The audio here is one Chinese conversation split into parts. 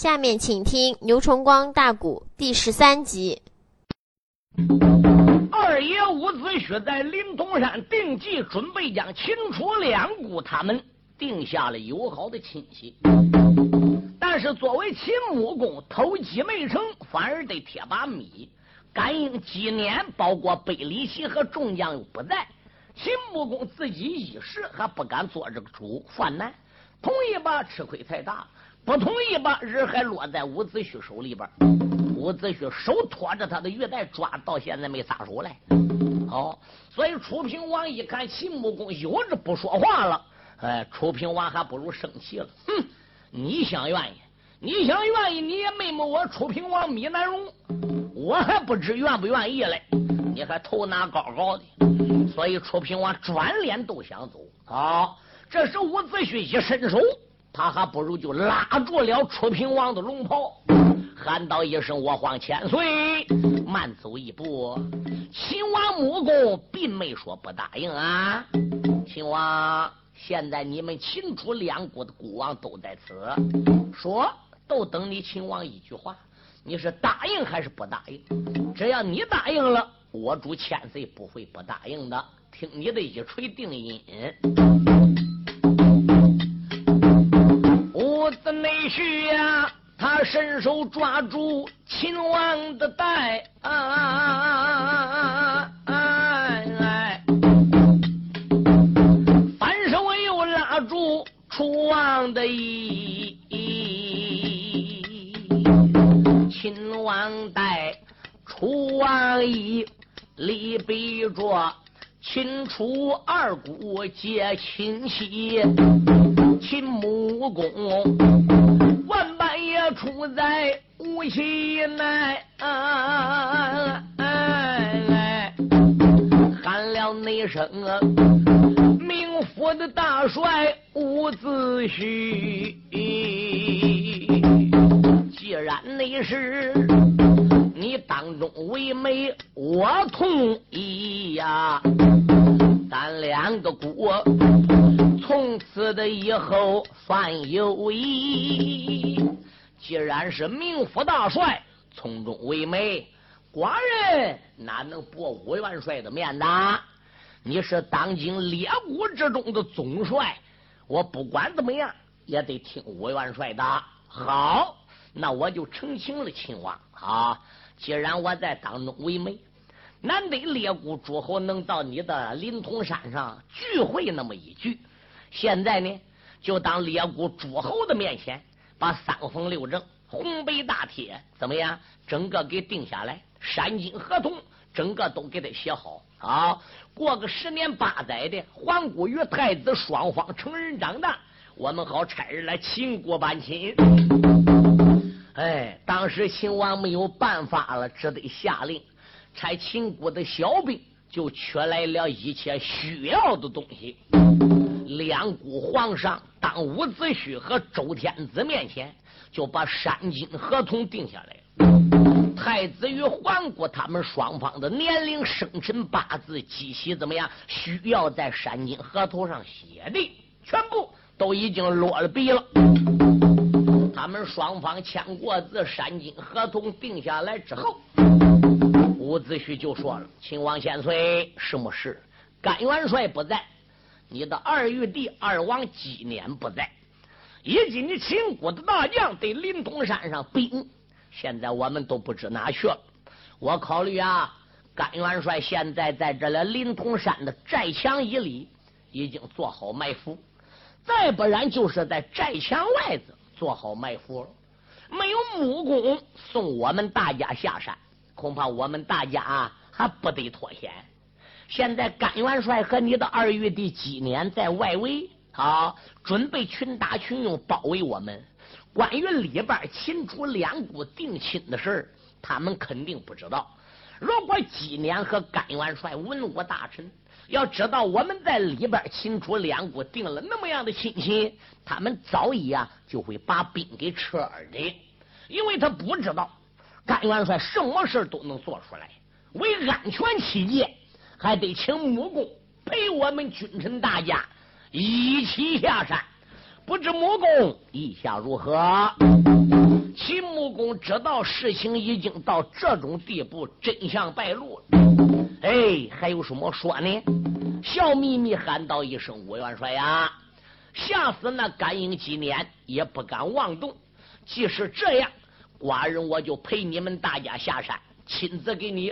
下面请听牛崇光大鼓第十三集。二爷伍子胥在临潼山定计，准备将秦楚两股他们定下了友好的亲戚。但是作为秦穆公，偷鸡没成，反而得铁把米。感应几年，包括北里奇和众将又不在，秦穆公自己一时还不敢做这个主，犯难。同意吧，吃亏太大；不同意吧，人还落在伍子胥手里边。伍子胥手托着他的玉带，抓到现在没撒手来。好，所以楚平王一看秦穆公有着不说话了，哎，楚平王还不如生气了。哼，你想愿意，你想愿意，你也妹妹我楚平王米南荣，我还不知愿不愿意嘞。你还头拿高高的，所以楚平王转脸都想走。好。这时伍子胥一伸手，他还不如就拉住了楚平王的龙袍，喊道一声：“我皇千岁，慢走一步。”秦王穆公并没说不答应啊。秦王，现在你们秦楚两国的国王都在此，说都等你秦王一句话，你是答应还是不答应？只要你答应了，我主千岁不会不答应的，听你的一锤定音。去呀，他伸手抓住秦王的带，反手又拉住楚王的衣。秦王带，楚王衣，离比着秦楚二国结亲戚。秦穆公出在无锡内，喊了那声明府的大帅伍子胥，既然那是你当中为媒，我同意呀，咱两个国。从此的以后算友谊。既然是名副大帅，从中为媒，寡人哪能驳五元帅的面子？你是当今列国之中的总帅，我不管怎么样也得听五元帅的。好，那我就澄清了，秦王啊！既然我在当中为媒，难得列国诸侯能到你的临潼山上聚会那么一聚。现在呢，就当列国诸侯的面前，把三封六正、红白大帖怎么样，整个给定下来，山金合同，整个都给他写好。啊，过个十年八载的，皇姑与太子双方成人长大，我们好差人来秦国搬亲。哎，当时秦王没有办法了，只得下令，差秦国的小兵就取来了一切需要的东西。两国皇上当伍子胥和周天子面前，就把山金合同定下来了。太子与皇姑他们双方的年龄、生辰八字、吉喜怎么样？需要在山金合同上写的，全部都已经落了笔了。他们双方签过字，山金合同定下来之后，伍子胥就说了：“秦王千岁，什么事？甘元帅不在。”你的二玉帝二王几年不在，以及你秦国的大将在临潼山上兵，现在我们都不知哪去了。我考虑啊，甘元帅现在在这里临潼山的寨墙以里已经做好埋伏，再不然就是在寨墙外子做好埋伏。没有木工送我们大家下山，恐怕我们大家还不得脱险。现在甘元帅和你的二玉帝几年在外围啊，准备群打群用包围我们。关于里边秦楚两国定亲的事儿，他们肯定不知道。如果几年和甘元帅文武大臣要知道我们在里边秦楚两国定了那么样的亲戚，他们早已啊就会把兵给撤了的，因为他不知道甘元帅什么事都能做出来，为安全起见。还得请穆公陪我们君臣大家一起下山，不知穆公意下如何？秦穆公知道事情已经到这种地步，真相败露了。哎，还有什么说呢？笑眯眯喊道一声：“吴元帅呀，吓死那甘英几年也不敢妄动。即使这样，寡人我就陪你们大家下山，亲自给你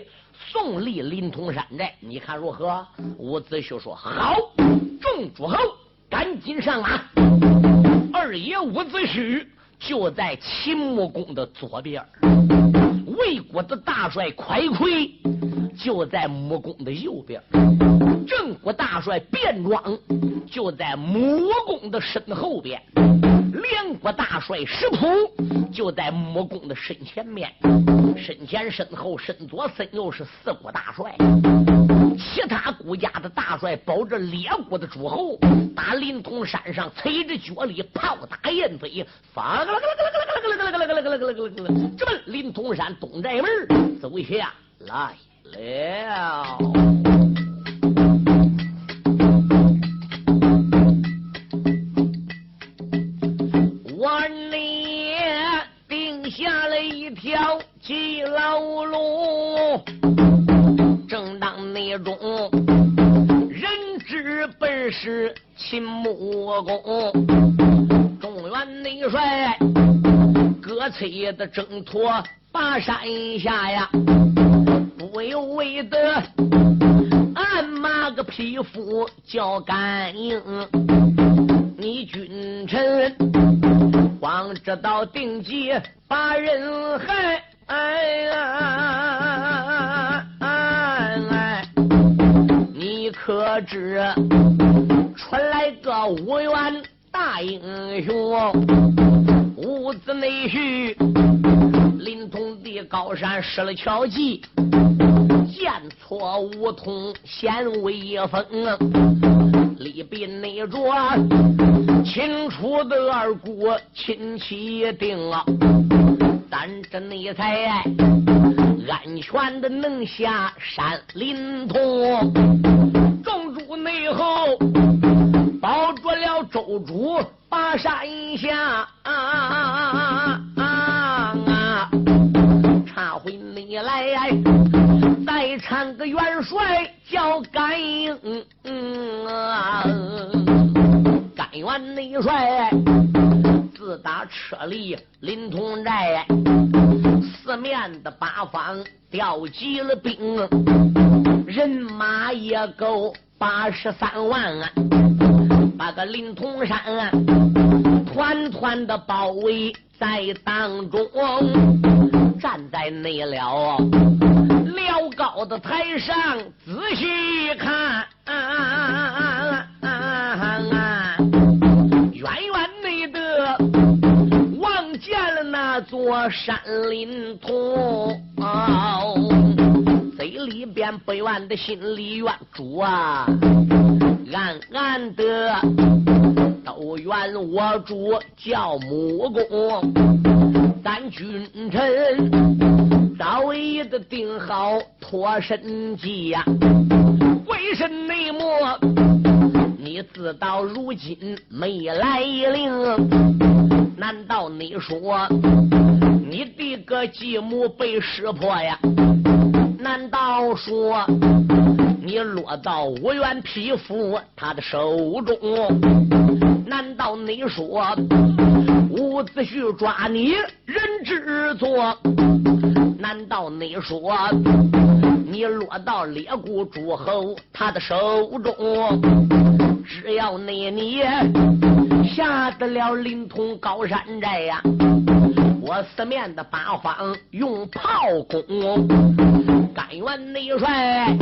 送立临潼山寨，你看如何？”伍子胥说：“好，众诸侯赶紧上马。”二爷伍子胥就在秦穆公的左边，魏国的大帅快奎就在穆公的右边。郑国大帅卞庄就在穆公的身后边，连国大帅石普就在穆公的身前面，身前身后身左身右是。四国大帅，其他国家的大帅保着列国的诸侯，打临潼山上踩着脚里炮打燕飞，发个啦个啦个啦个啦个啦个啦个啦个啦个啦个啦，直奔临潼山东寨门走下来了。公，中原内帅各催的挣脱把山下呀，不由为得俺马个匹夫叫甘英，你君臣光知道定计把人害。哎，你可知来个五员大英雄？伍子内婿临潼的高山失了巧计，见错梧桐显威风，里边内着清楚的二姑亲戚定啊。咱这内才安全的能下山临潼，众主内后了周主把山下，插回内来，再参个元帅叫甘英，甘元内帅。自打撤离临潼寨，四面的八方调集了兵，人马也够八十三万，把个灵通山团团的包围在当中，站在内了辽高的台上仔细一看。远远内的望见了那座山林通，嘴里边不怨的，心里怨主啊！暗暗的都怨我主叫木工，咱君臣早已的定好脱身计呀！为甚内莫？你自到如今没来领？难道你说？你的个继母被识破呀？难道说你落到五元匹夫他的手中？难道你说伍子胥抓你人质做？难道你说你落到列国诸侯他的手中？只要那你下得了临潼高山寨呀！我四面的八方用炮攻，甘愿内帅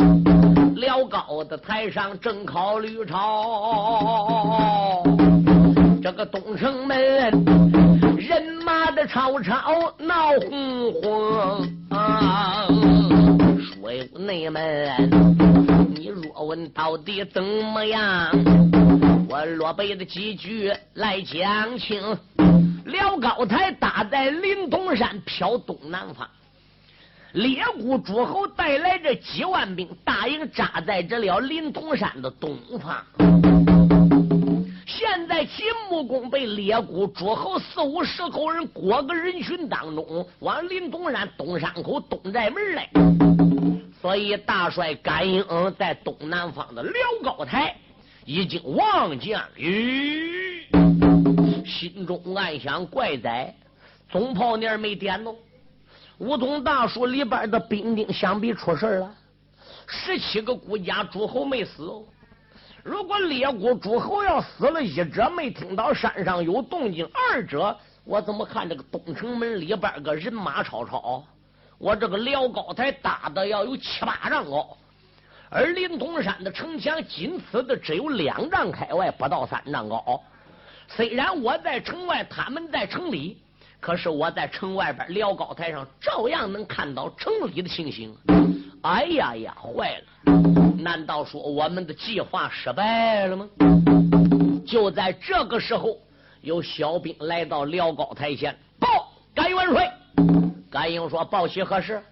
辽高的台上正考虑朝，这个东城门人马的吵吵闹哄哄啊！说内门，你若问到底怎么样，我落背的几句来讲清。辽高台搭在临东山飘东南方，列国诸侯带来这几万兵，大营扎在这了临潼山的东方。现在秦穆公被列谷诸侯四五十口人裹个人群当中，往临潼山东山口东寨门来。所以大帅甘英在东南方的辽高台已经望见了，心中暗想：怪哉，总炮年没点喽！梧桐大树里边的兵丁想必出事了，十七个孤家诸侯没死。如果列国诸侯要死了，一者没听到山上有动静，二者我怎么看这个东城门里边个人马吵吵？我这个辽高台搭的要有七八丈高，而临潼山的城墙仅此的只有两丈开外，不到三丈高。虽然我在城外，他们在城里，可是我在城外边瞭高台上照样能看到城里的情形。哎呀呀，坏了！难道说我们的计划失败了吗？就在这个时候，有小兵来到辽高台前报：“甘元帅。”甘英说：“报喜何事？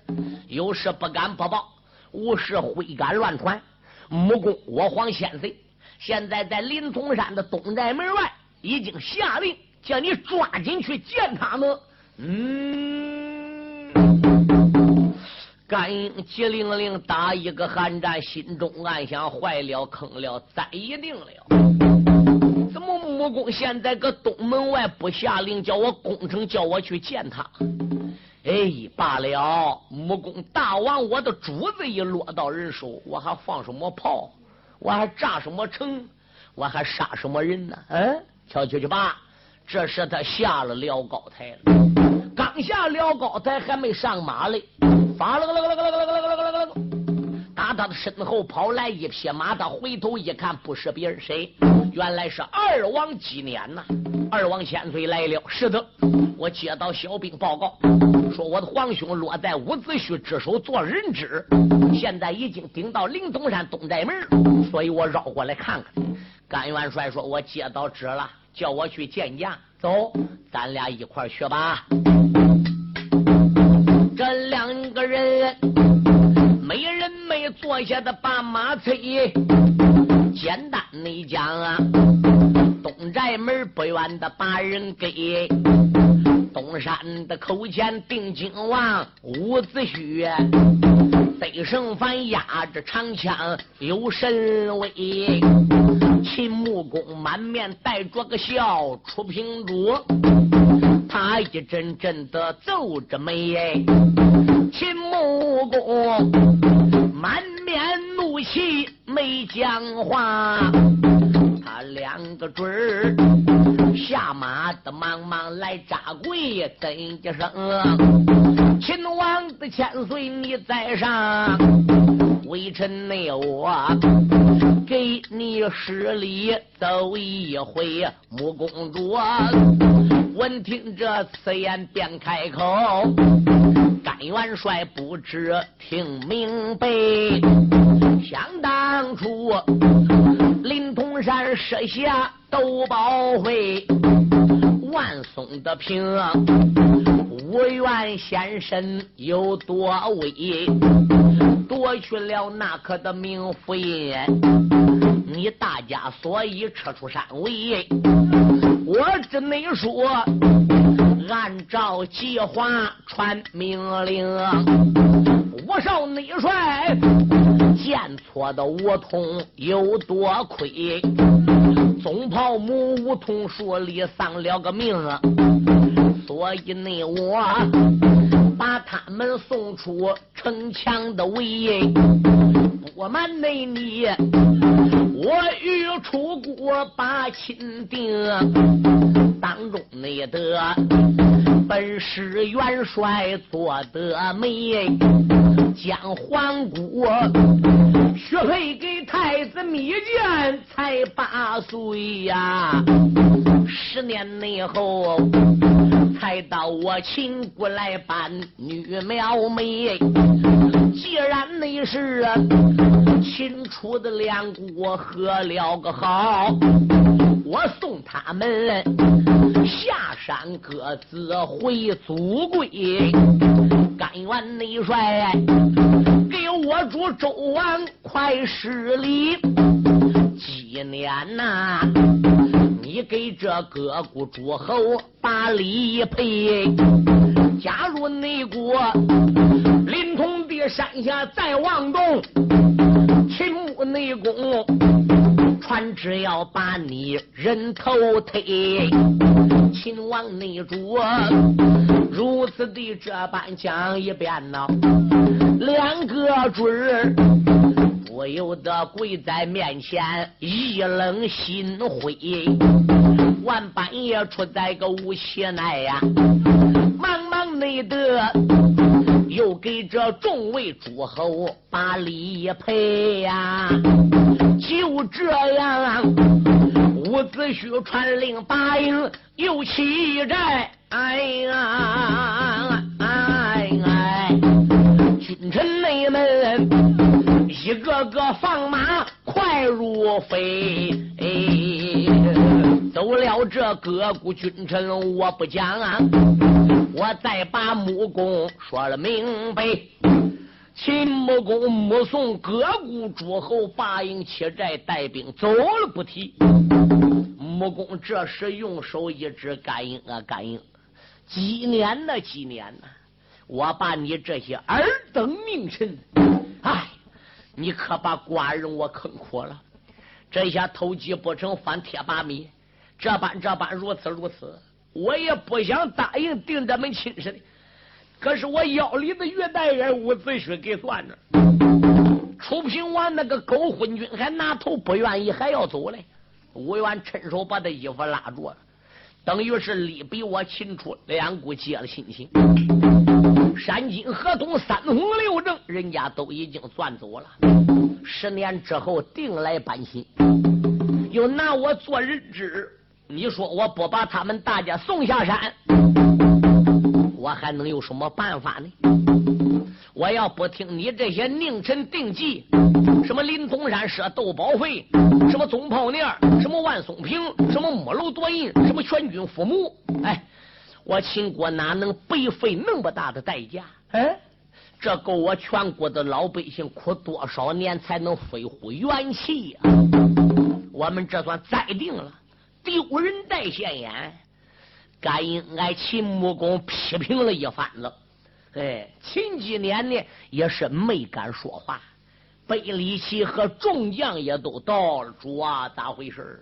有事不敢不报，无事挥杆乱传。木工我皇先生现在在临潼山的东寨门外，已经下令叫你抓紧去见他们。”嗯。甘英急灵灵打一个寒战，心中暗想：坏了，坑了，灾一定了！怎么木工现在搁东门外不下令叫我攻城，叫我去见他？哎，罢了，木工大王，我的主子一落到人手，我还放什么炮？我还炸什么城？我还杀什么人呢？嗯，瞧瞧去吧。这时他下了辽高台了，刚下辽高台，还没上马嘞。发了个了个了个了个了个了个了个，打他的身后跑来一匹马，他回头一看，不是别人谁，原来是二王纪年呐！二王千岁来了。是的，我接到小兵报告，说我的皇兄落在伍子胥之手做人质，现在已经顶到灵东山东寨门，所以我绕过来看看。甘元帅说：“我接到旨了，叫我去见驾。走，咱俩一块去吧。”这两个人没人没坐下的把马催，简单的讲啊，东寨门不远的把人给东山的口前定睛王伍子胥，贼胜凡压着长枪有神威，秦穆公满面带着个笑出平竹。他一阵阵的皱着眉，秦穆公满面怒气没讲话，他两个准儿下马的忙忙来扎跪，跟一声：“秦王的千岁你在上，微臣内我给你施礼走一回，穆公主。”闻听这此言，便开口：“甘元帅不知听明白。想当初，临潼山设下斗宝会，万松的平，不愿先生有多威，夺去了那可的明福印，你大家所以撤出山围。”我只能说，按照计划传命令。我少内帅见错的梧桐有多亏？总炮母梧桐树里丧了个命，啊所以呢，我把他们送出城墙的围。不瞒内你。我欲出国把亲定，当中内得本是元帅做得美，将皇姑许配给太子密剑才八岁呀，十年内后才到我秦国来扮女苗妹。既然你是。秦楚的两国合了个好，我送他们下山各自回祖归。甘愿内帅给我主周王快施礼，几年呐，你给这各国诸侯把礼赔。假如内国临潼的山下再往东，秦穆内宫传旨要把你人头推。秦王内主如此的这般讲一遍呐，两个准儿不由得跪在面前，一冷心灰。晚半夜出在个无锡内呀。忙忙内得，又给这众位诸侯把礼赔呀！就这样，伍子胥传令答应又起寨。哎呀，哎，君臣妹们一个个放马快如飞。走了这各国君臣，我不讲啊。我再把木工说了明白，秦穆公目送各国诸侯拔营起寨，带兵走了不提。穆公这时用手一指：“甘英啊，甘英，几年呢？几年呢？我把你这些尔等名臣，哎，你可把寡人我坑苦了。这下偷鸡不成反贴把米，这般这般，如此如此。”我也不想答应定这门亲事的，可是我腰里的玉带人伍子胥给攥着。楚平王那个狗昏君还拿头不愿意，还要走嘞。吴元趁手把他衣服拉住，等于是力比我秦楚两股结了亲情。山金河东三红六正，人家都已经算走了。十年之后定来搬新，又拿我做人质。你说我不把他们大家送下山，我还能有什么办法呢？我要不听你这些佞臣定计，什么林宗山设斗宝会，什么宗炮年，什么万松平，什么木楼夺印，什么全军覆没，哎，我秦国哪能白费那么大的代价？哎，这够我全国的老百姓苦多少年才能恢复元气呀？我们这算栽定了。丢人带现眼，甘应挨秦穆公批评了一番了。哎，秦几年呢也是没敢说话。贝里奇和众将也都到了，主啊，咋回事？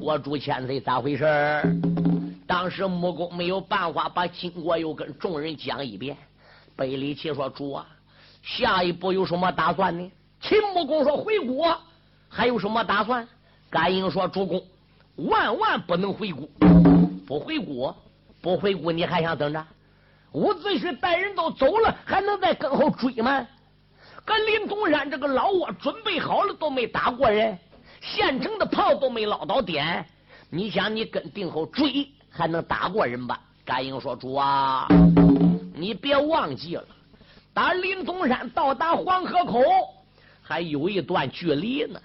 我主千岁咋回事？当时穆公没有办法把经过又跟众人讲一遍。贝里奇说：“主啊，下一步有什么打算呢？”秦穆公说：“回国。”还有什么打算？甘英说：“主公。”万万不能回国，不回国，不回国，你还想等着？伍子胥带人都走了，还能在跟后追吗？跟林东山这个老窝准备好了，都没打过人，现成的炮都没捞到点。你想，你跟定后追，还能打过人吧？甘英说：“主啊，你别忘记了，打林东山到达黄河口还有一段距离呢。”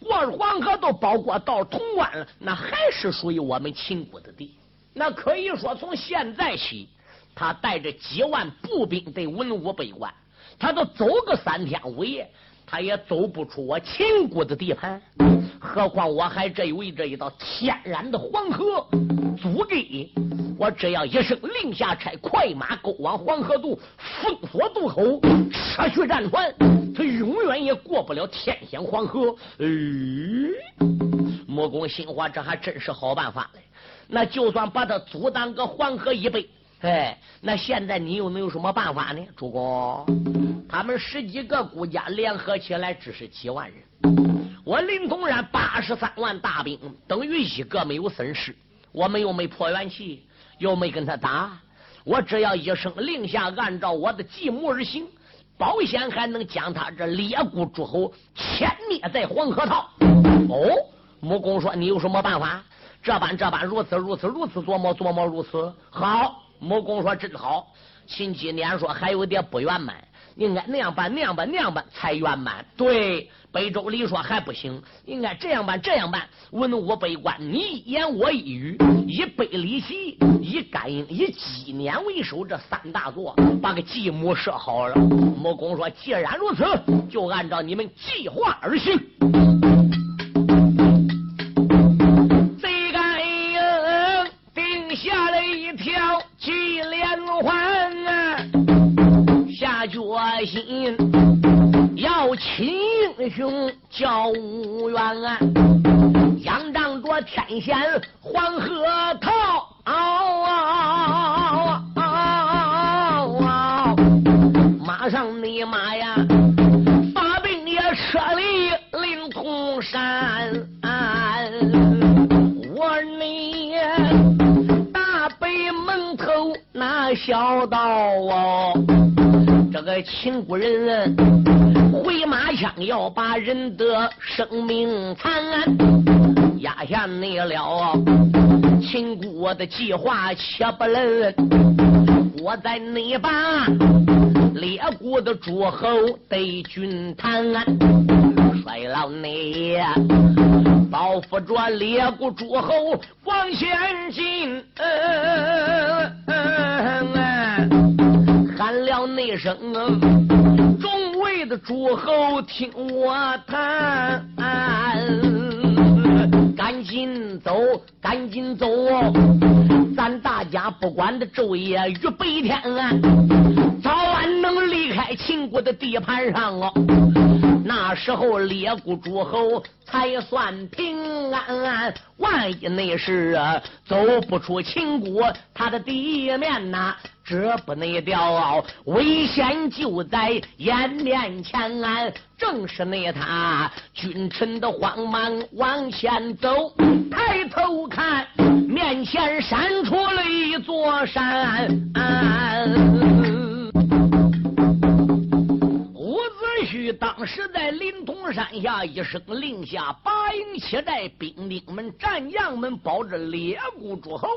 过了黄河都包括到潼关了，那还是属于我们秦国的地。那可以说从现在起，他带着几万步兵得文武百官，他都走个三天五夜，他也走不出我秦国的地盘。何况我还这有这一道天然的黄河阻隔，我只要一声令下差，快马勾往黄河渡，封锁渡口，撤去战船，他永远也过不了天险黄河。哎，穆公心话，这还真是好办法嘞。那就算把他阻挡个黄河以北，哎，那现在你又能有什么办法呢？主公，他们十几个国家联合起来只是几万人。我林宗然八十三万大兵，等于一个没有损失。我们又没破元气，又没跟他打。我只要一声令下，按照我的计谋而行，保险还能将他这列国诸侯歼灭在黄河套。哦，穆公说：“你有什么办法？这般这般，如此如此如此，琢磨琢磨，如此好。”穆公说：“真好。”秦基年说：“还有点不圆满。”应该那样办，那样办，那样办才圆满。对，北周礼说还不行，应该这样办，这样办。文武百官，你一言我一语，以北礼席，以感应，以纪年为首，这三大座，把个计谋设好了。穆公说：“既然如此，就按照你们计划而行。”要亲英雄叫吴元安，仰仗着天险黄河套，马上你妈呀，发兵也撤离灵通山，我你大北门头那小道哦。这个秦国人回马枪，要把人的生命残，压下你了。秦国的计划且不论，我在内把列国的诸侯对军谈，衰老你保护着列国诸侯往前进。一声，众位的诸侯听我谈，赶紧走，赶紧走，咱大家不管的昼夜与白天啊，早晚能离开秦国的地盘上哦。那时候列国诸侯才算平安。万一那是走不出秦国他的地面呐？这不内调，危险就在眼面前，正是那他君臣的慌忙往前走，抬头看，面前闪出了一座山。时在临潼山下一声令下，八营七寨兵丁们、战将们保着列国诸侯。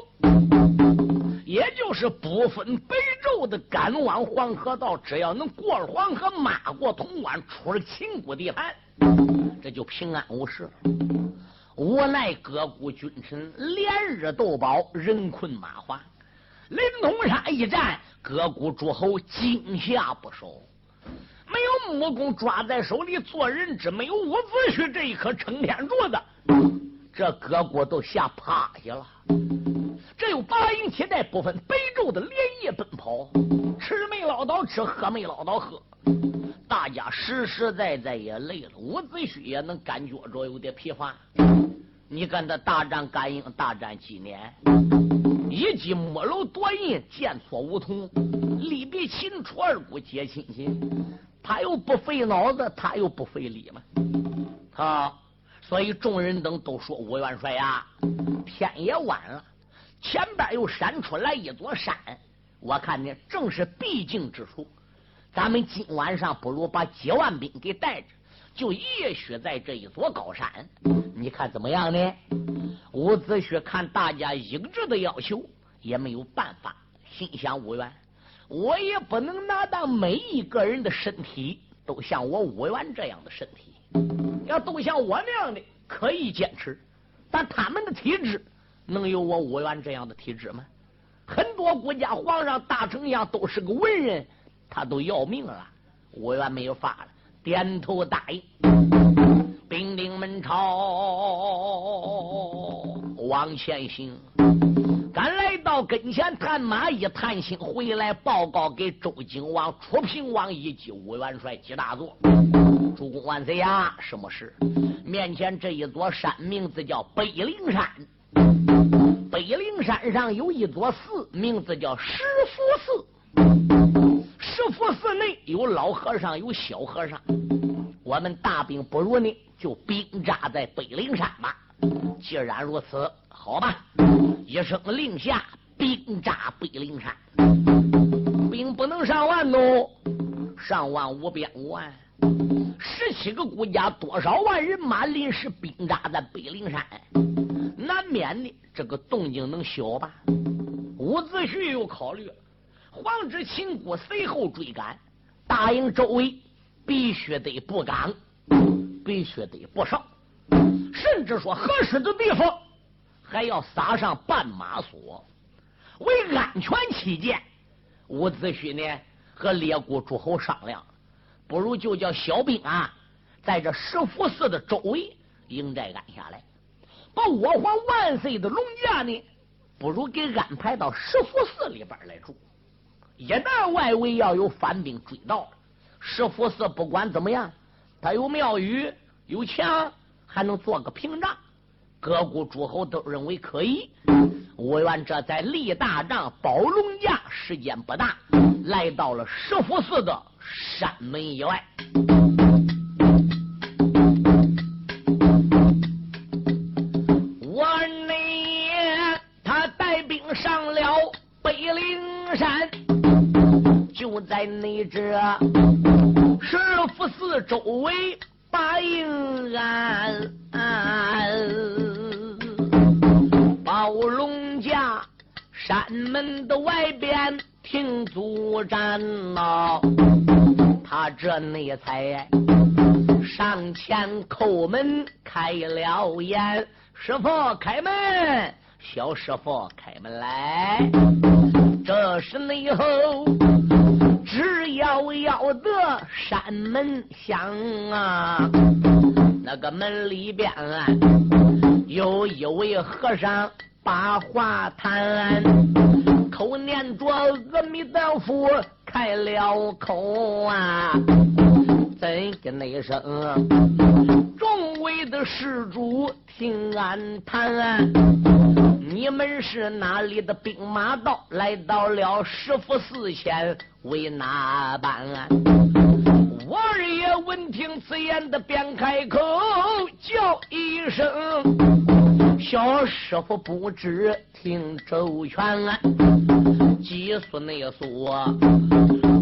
也就是不分北周的赶往黄河道，只要能过了黄河，马过潼关，出了秦国地盘，这就平安无事。无奈各国君臣连日斗宝，人困马乏。临潼山一战，各国诸侯惊吓不少。没有木工抓在手里做人质，没有伍子胥这一颗撑天柱子，这各国都吓趴下了。这有八营七寨不分北周的连夜奔跑，吃没捞到吃，喝没捞到喝，大家实实在在也累了。伍子胥也能感觉着有点疲乏。你跟他大战甘营，大战几年，一击木楼夺印，剑错梧桐，力比秦楚二股皆亲亲。他又不费脑子，他又不费力嘛。啊，所以众人等都说吴元帅呀，天也晚了。前边又闪出来一座山，我看呢正是必经之处。咱们今晚上不如把几万兵给带着，就夜宿在这一座高山。你看怎么样呢？伍子胥看大家一致的要求，也没有办法。心想：伍元，我也不能拿到每一个人的身体都像我武元这样的身体。要都像我那样的，可以坚持，但他们的体质。能有我武元这样的体质吗？很多国家皇上、大丞相都是个文人，他都要命了。武元没有法了，点头答应。兵丁们朝往前行，到跟前，探马一探亲回来报告给周景王、楚平王以及武元帅几大座。主公万岁呀！什么事？面前这一座山名字叫北陵山。北陵山上有一座寺，名字叫石佛寺。石佛寺内有老和尚，有小和尚。我们大兵不如呢，就兵扎在北陵山吧。既然如此，好吧。一声令下，兵扎北灵山。兵不能上万哦，上万无边万。十七个国家，多少万人马临时兵扎在北灵山，难免的。这个动静能小吧？伍子胥又考虑了，黄之秦国随后追赶，大营周围必须得布岗，必须得布哨，甚至说合适的地方还要撒上绊马索。为安全起见，伍子胥呢和列国诸侯商量，不如就叫小兵啊，在这石佛寺的周围营寨安下来。把我皇万岁的龙驾呢，不如给安排到石佛寺里边来住。一旦外围要有反兵追到，石佛寺不管怎么样，他有庙宇，有墙，还能做个屏障。各国诸侯都认为可以。我愿这在立大帐保龙家，时间不大，来到了石佛寺的山门以外。我那年他带兵上了北灵山，就在那这石佛寺周围门的外边停足站呐，他这内才上前叩门开了眼：“师傅开门，小师傅开门来。”这是内后只要要得山门响啊，那个门里边啊有一位和尚。把话谈，口念着阿弥陀佛，开了口啊！怎的那声？众位的施主听俺谈，你们是哪里的兵马道？来到了师傅寺前，为哪般？我二爷闻听此言的，便开口叫一声。小师傅不知听周全，急速内说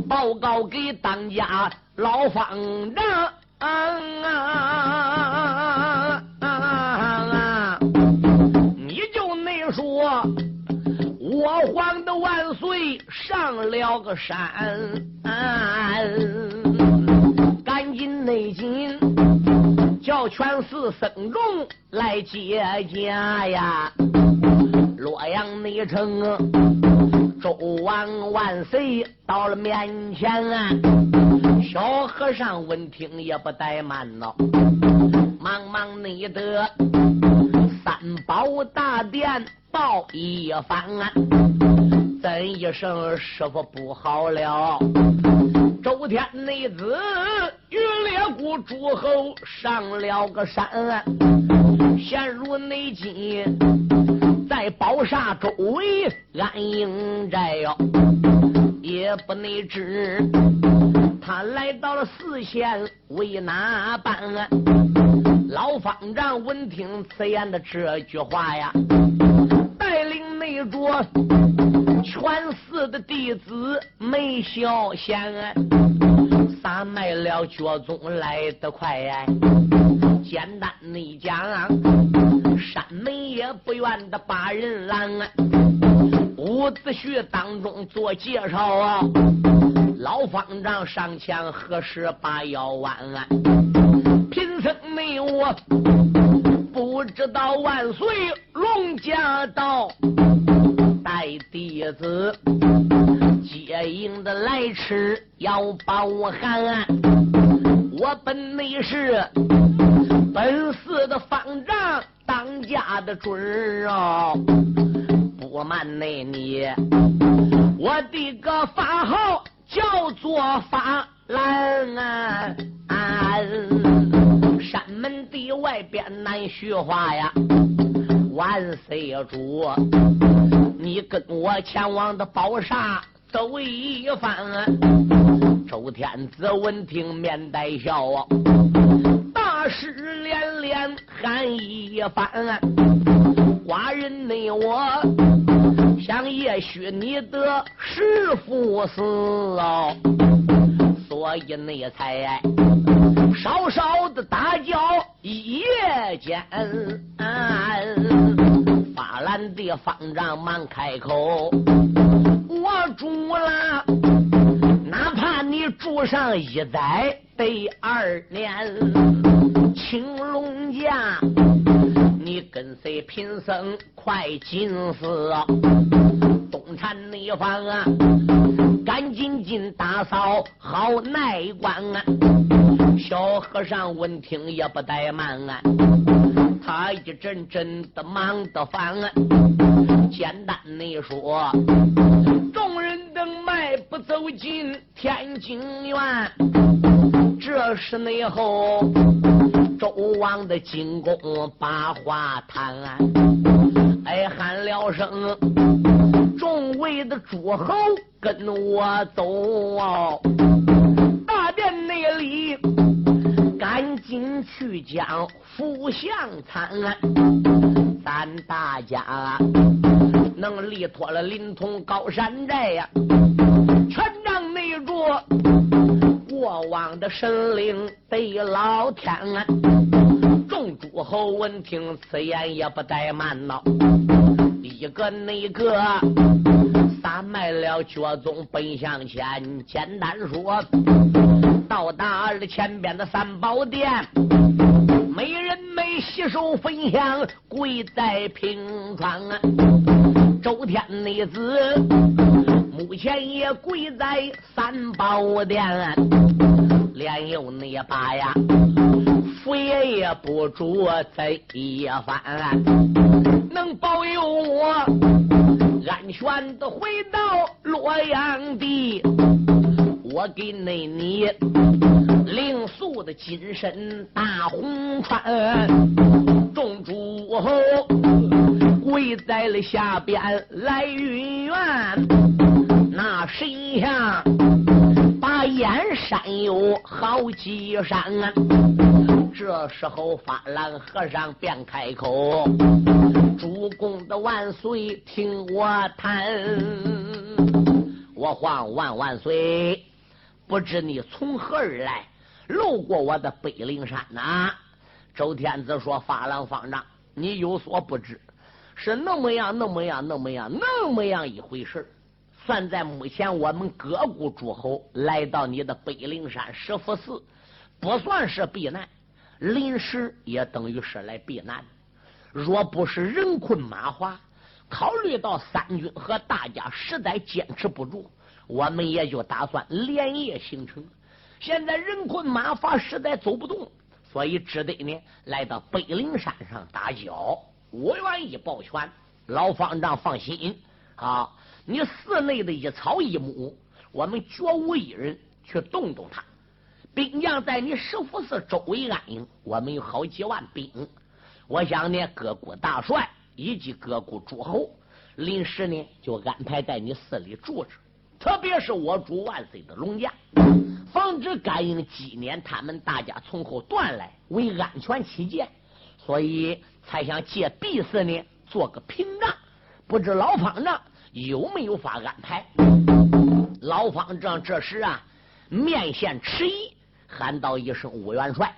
报告给当家老方丈。你就那说，我皇的万岁上了个山，赶紧内紧。叫全寺僧众来接驾呀！洛阳内城，周王万岁到了面前啊！小和尚闻听也不怠慢喽，忙忙内得三宝大殿报一番啊！怎一声师傅不好了？周天内子与列国诸侯上了个山，陷入内金，在宝刹周围安营寨哟，也不内知他来到了寺前为哪般？老方丈闻听此言的这句话呀，带领内着。全寺的弟子没消闲，打卖了脚踪来得快。哎简单的讲，山门也不愿的把人拦。伍子胥当中做介绍啊，老方丈上前何时把腰弯？贫僧没我不知道万岁龙驾到。带弟子接应的来迟，要把我喊。我本内是本寺的方丈，当家的准儿哦。不瞒内你，我的个法号叫做法兰啊。山门的外边难虚话呀，万岁主。你跟我前往的宝刹走一番，周天子闻听面带笑啊，大师连连喊一番。寡人内我想，也许你得师傅死哦，所以内才稍稍的打搅一夜间。法兰的方丈忙开口：“我住了，哪怕你住上一载得二年。青龙家，你跟随贫僧快进寺，东禅内方啊，赶紧进打扫好内关啊。”小和尚闻听也不怠慢啊。他一阵阵的忙得烦啊，简单的说，走进天津院，这是内后周王的进宫把话谈，哎喊了声，众位的诸侯跟我走，大殿内里赶紧去将福相参，咱大家能力托了临潼高山寨呀。全仗内着过往的神灵得老天安！众诸侯闻听此言也不怠慢呐，一个那个撒迈了脚踪奔向前，简单说，到达了前边的三宝殿，没人没洗手焚香，跪在平川啊！周天内子。目前也跪在三宝殿，连有那把呀，佛爷也不住在一番，能保佑我安全的回到洛阳地，我给那你灵素的金身大红穿，众诸侯跪在了下边来云愿。那神像把燕山有好几山，这时候法兰和尚便开口：“主公的万岁，听我谈。我皇万万岁！不知你从何而来，路过我的北灵山呐？”周天子说：“法兰方丈，你有所不知，是那么样，那么样，那么样，那么样一回事。”算在目前我们各国诸侯来到你的北陵山石佛寺，不算是避难，临时也等于是来避难。若不是人困马乏，考虑到三军和大家实在坚持不住，我们也就打算连夜行程。现在人困马乏，实在走不动，所以只得呢来到北陵山上打搅。我愿意保全，老方丈放心啊。你寺内的一草一木，我们绝无一人去动动它。兵将在你石佛寺周围安营，我们有好几万兵。我想呢，各国大帅以及各国诸侯临时呢就安排在你寺里住着。特别是我主万岁的龙驾，防止感应纪念他们大家从后断来，为安全起见，所以才想借避寺呢做个屏障。不知老方丈。有没有法安排？老方丈这时啊，面现迟疑，喊道一声：“吴元帅，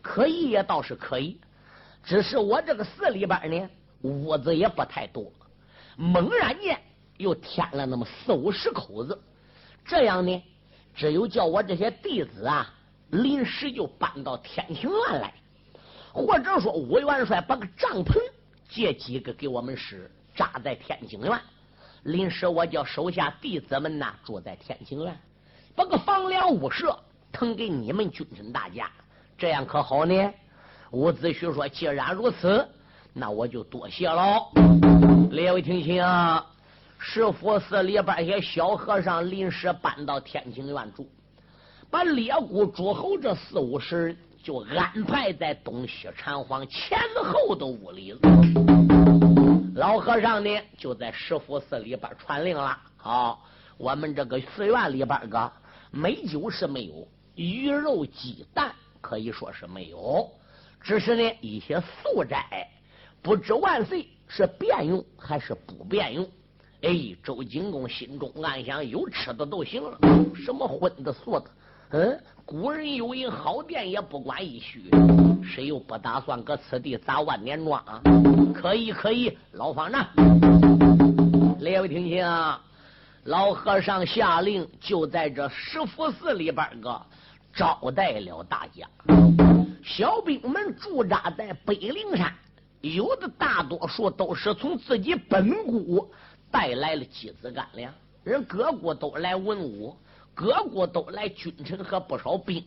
可以也倒是可以，只是我这个寺里边呢，屋子也不太多，猛然间又添了那么四五十口子，这样呢，只有叫我这些弟子啊，临时就搬到天庭院来，或者说吴元帅把个帐篷借几个给我们使，扎在天津院。”临时我叫手下弟子们呐住在天晴院，把个房梁屋舍腾给你们君臣大家，这样可好呢？伍子胥说：“既然如此，那我就多谢了。”列位听清，石佛寺里边些小和尚临时搬到天晴院住，把列国诸侯这四五十人就安排在东西禅房前后的屋里老和尚呢，就在石佛寺里边传令了。好，我们这个寺院里边个美酒是没有，鱼肉鸡蛋可以说是没有，只是呢一些素斋，不知万岁是便用还是不便用。哎，周景公心中暗想：有吃的都行了，什么荤的素的？嗯，古人有云：好店也不管一虚。谁又不打算搁此地砸万年庄啊？可以，可以，老方丈，列位听清啊，老和尚下令，就在这石佛寺里边个招待了大家。小兵们驻扎在北灵山，有的大多数都是从自己本国带来了几子干粮，人各国都来文武。各国都来君臣和不少兵，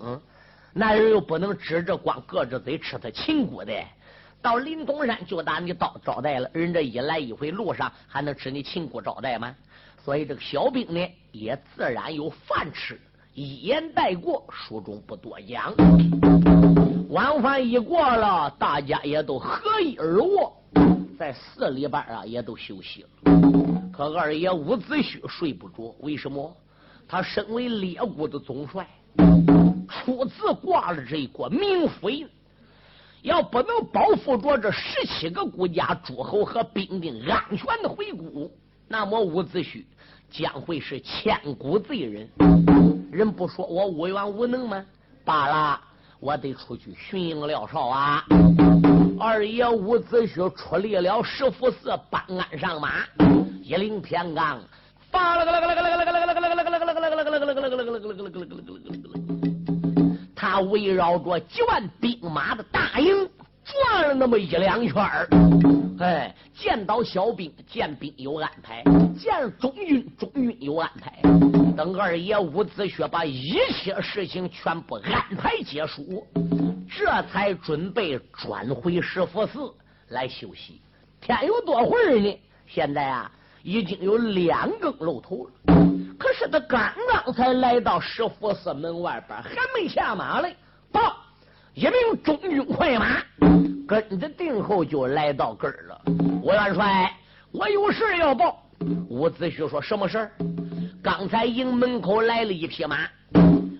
那人又不能指着光搁着嘴吃他秦国的。到临潼山就打你招招待了，人这一来一回路上还能吃你秦国招待吗？所以这个小兵呢也自然有饭吃，一言带过，书中不多讲。晚饭一过了，大家也都合衣而卧，在寺里边啊也都休息了。可二爷伍子胥睡不着，为什么？他身为列国的总帅，初次挂了这一国名妃，要不能保护着这十七个国家诸侯和兵丁安全的回国。那么伍子胥将会是千古罪人。人不说我无缘无能吗？罢了，我得出去巡营廖少啊！二爷伍子胥出力了石福寺，搬鞍上马，一领天罡，发了个了个了个了个了个了个了个了个了个了个了个了个了个了个了个了个了个了围绕着几万兵马的大营转了那么一两圈儿。哎，见到小兵，见兵有安排；见中军，中军有安排。等二爷伍子胥把一切事情全部安排结束，这才准备转回石佛寺来休息。天有多会儿呢？现在啊，已经有两更露头了。可是他刚刚才来到石佛寺门外边，还没下马嘞。报，一名中军快马。跟着定后就来到这儿了。吴元帅，我有事要报。伍子胥说：“什么事儿？刚才营门口来了一匹马，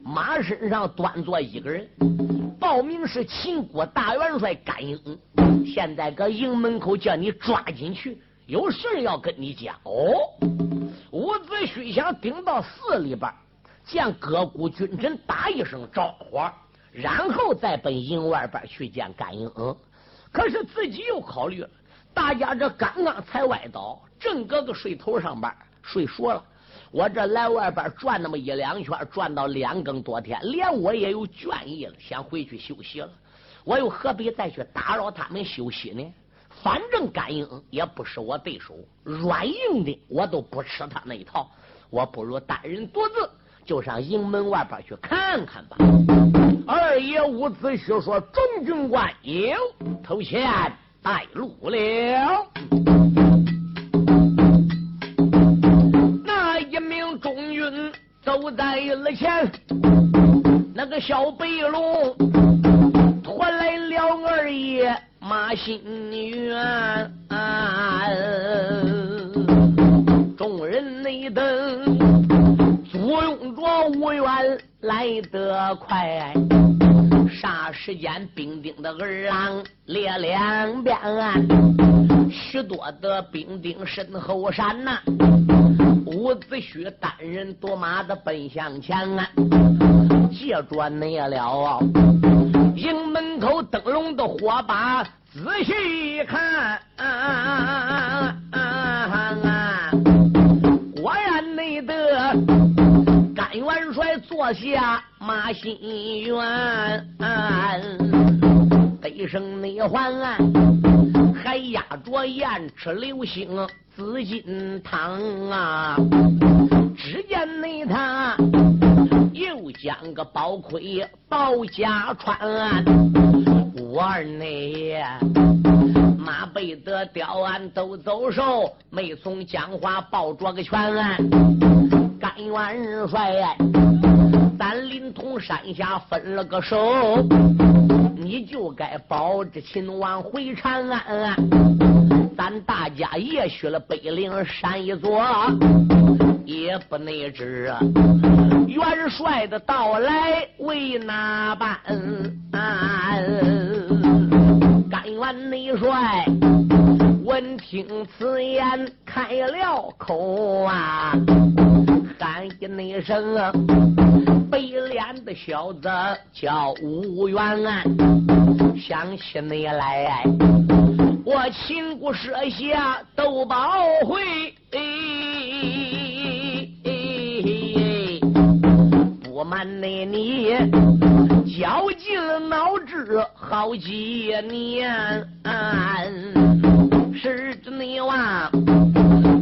马身上端坐一个人，报名是秦国大元帅甘英。现在搁营门口叫你抓进去，有事要跟你讲。”哦，必须想顶到寺里边，见各国君臣打一声招呼，然后再奔营外边去见甘英。可是自己又考虑了，大家这刚刚才歪倒，正搁个睡头上边睡熟了。我这来外边转那么一两圈，转到两更多天，连我也有倦意了，想回去休息了。我又何必再去打扰他们休息呢？反正甘英也不是我对手，软硬的我都不吃他那一套。我不如单人独自就上营门外边去看看吧。二爷伍子胥说：“中军官有头前带路了。”那一名中军走在了前，那个小白龙拖来了二爷马新元，众人内等，簇拥着无缘来得快。霎时间，兵丁的儿郎列两边，许多的兵丁身后闪呐。伍子胥单人夺马的奔向前啊，借着那了口灯笼的火把，仔细一看，果然内得甘元帅坐下。马新元，背生内环，还压着燕赤流星紫金汤啊！只见内他又将个宝盔宝甲穿，我二内马背的雕鞍都走手，没从江华抱着个拳，甘元帅。咱临潼山下分了个手，你就该保着秦王回长安。咱大家也许了北岭山一座，也不内知啊元帅的到来为哪般？甘愿内帅闻听此言，开了口啊，喊一声。白脸的小子叫吴元安，想起你来，我秦国设下斗宝会，瞒你，你绞尽脑汁好几年，是的，你往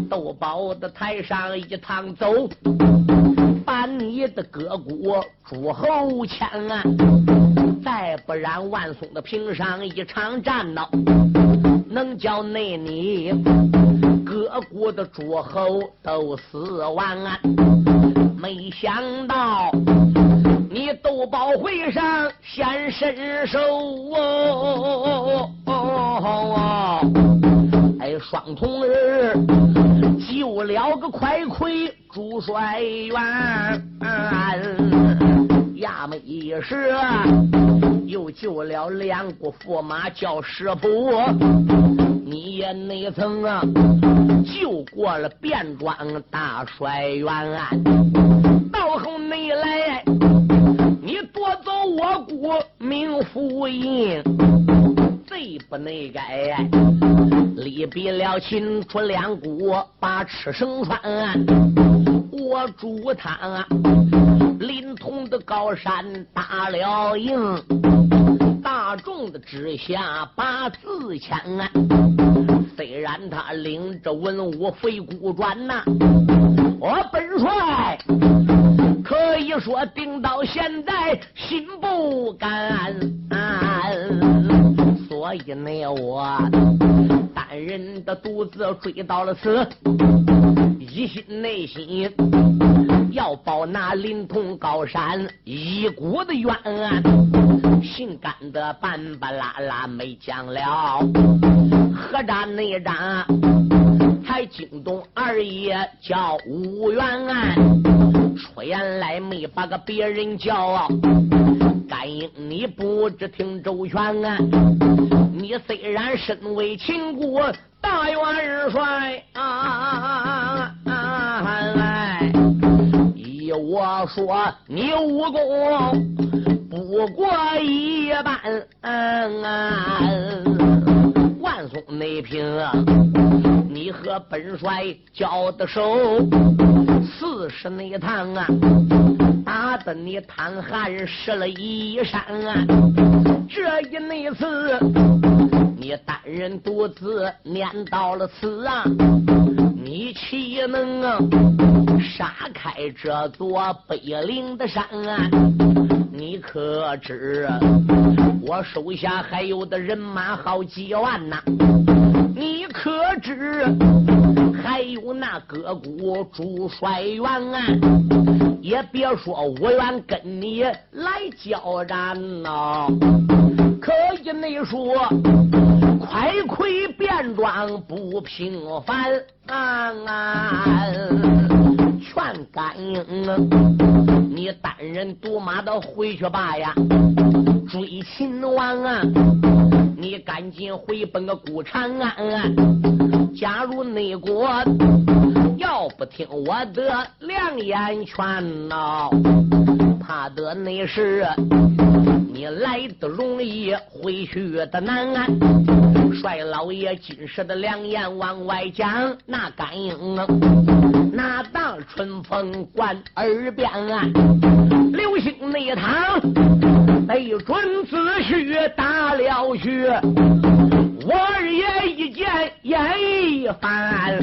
斗宝的台上一趟走。把你的各国诸侯牵啊，再不然万松的平上一场战闹，能叫那你各国的诸侯都死完，没想到你斗宝会上显身手哦哦哦哦！哎，双童儿救了个快魁朱帅元，衙门一时又救了两股驸马叫师傅。你也内曾啊救过了便装大帅元安，到后内来你夺走我国名符印，罪不内改，离别了秦楚两国，把赤绳穿，我主他临潼的高山打了营。大众的之下把字签啊，虽然他领着文武飞孤转呐，我本帅可以说定到现在心不甘，所以呢我单人的独自追到了此，一心内心要报那临潼高山一股的冤案。心肝的半巴拉拉没讲了，何战内战才惊动二爷叫吴元安，出言来没把个别人叫，甘英你不知听周全啊！你虽然身为秦国大元帅啊，依我说你武功。不过一般，万松内平，你和本帅交的手，四十内堂啊，打得你贪汗湿了衣衫啊，这一内次，你单人独自撵到了此啊，你岂能啊杀开这座北岭的山啊？你可知我手下还有的人马好几万呐？你可知还有那各股主帅员啊？也别说我愿跟你来交战呐，可以你说快魁变装不平凡啊！劝甘英。你单人独马的回去吧呀，追秦王啊！你赶紧回奔个古长安，加入内国，要不听我的良言劝呐，怕得那时你来的容易，回去的难。啊帅老爷今时的良言往外讲，那感应。那当春风贯耳边，啊流星内堂没准子婿打了去，我二爷一见眼一翻。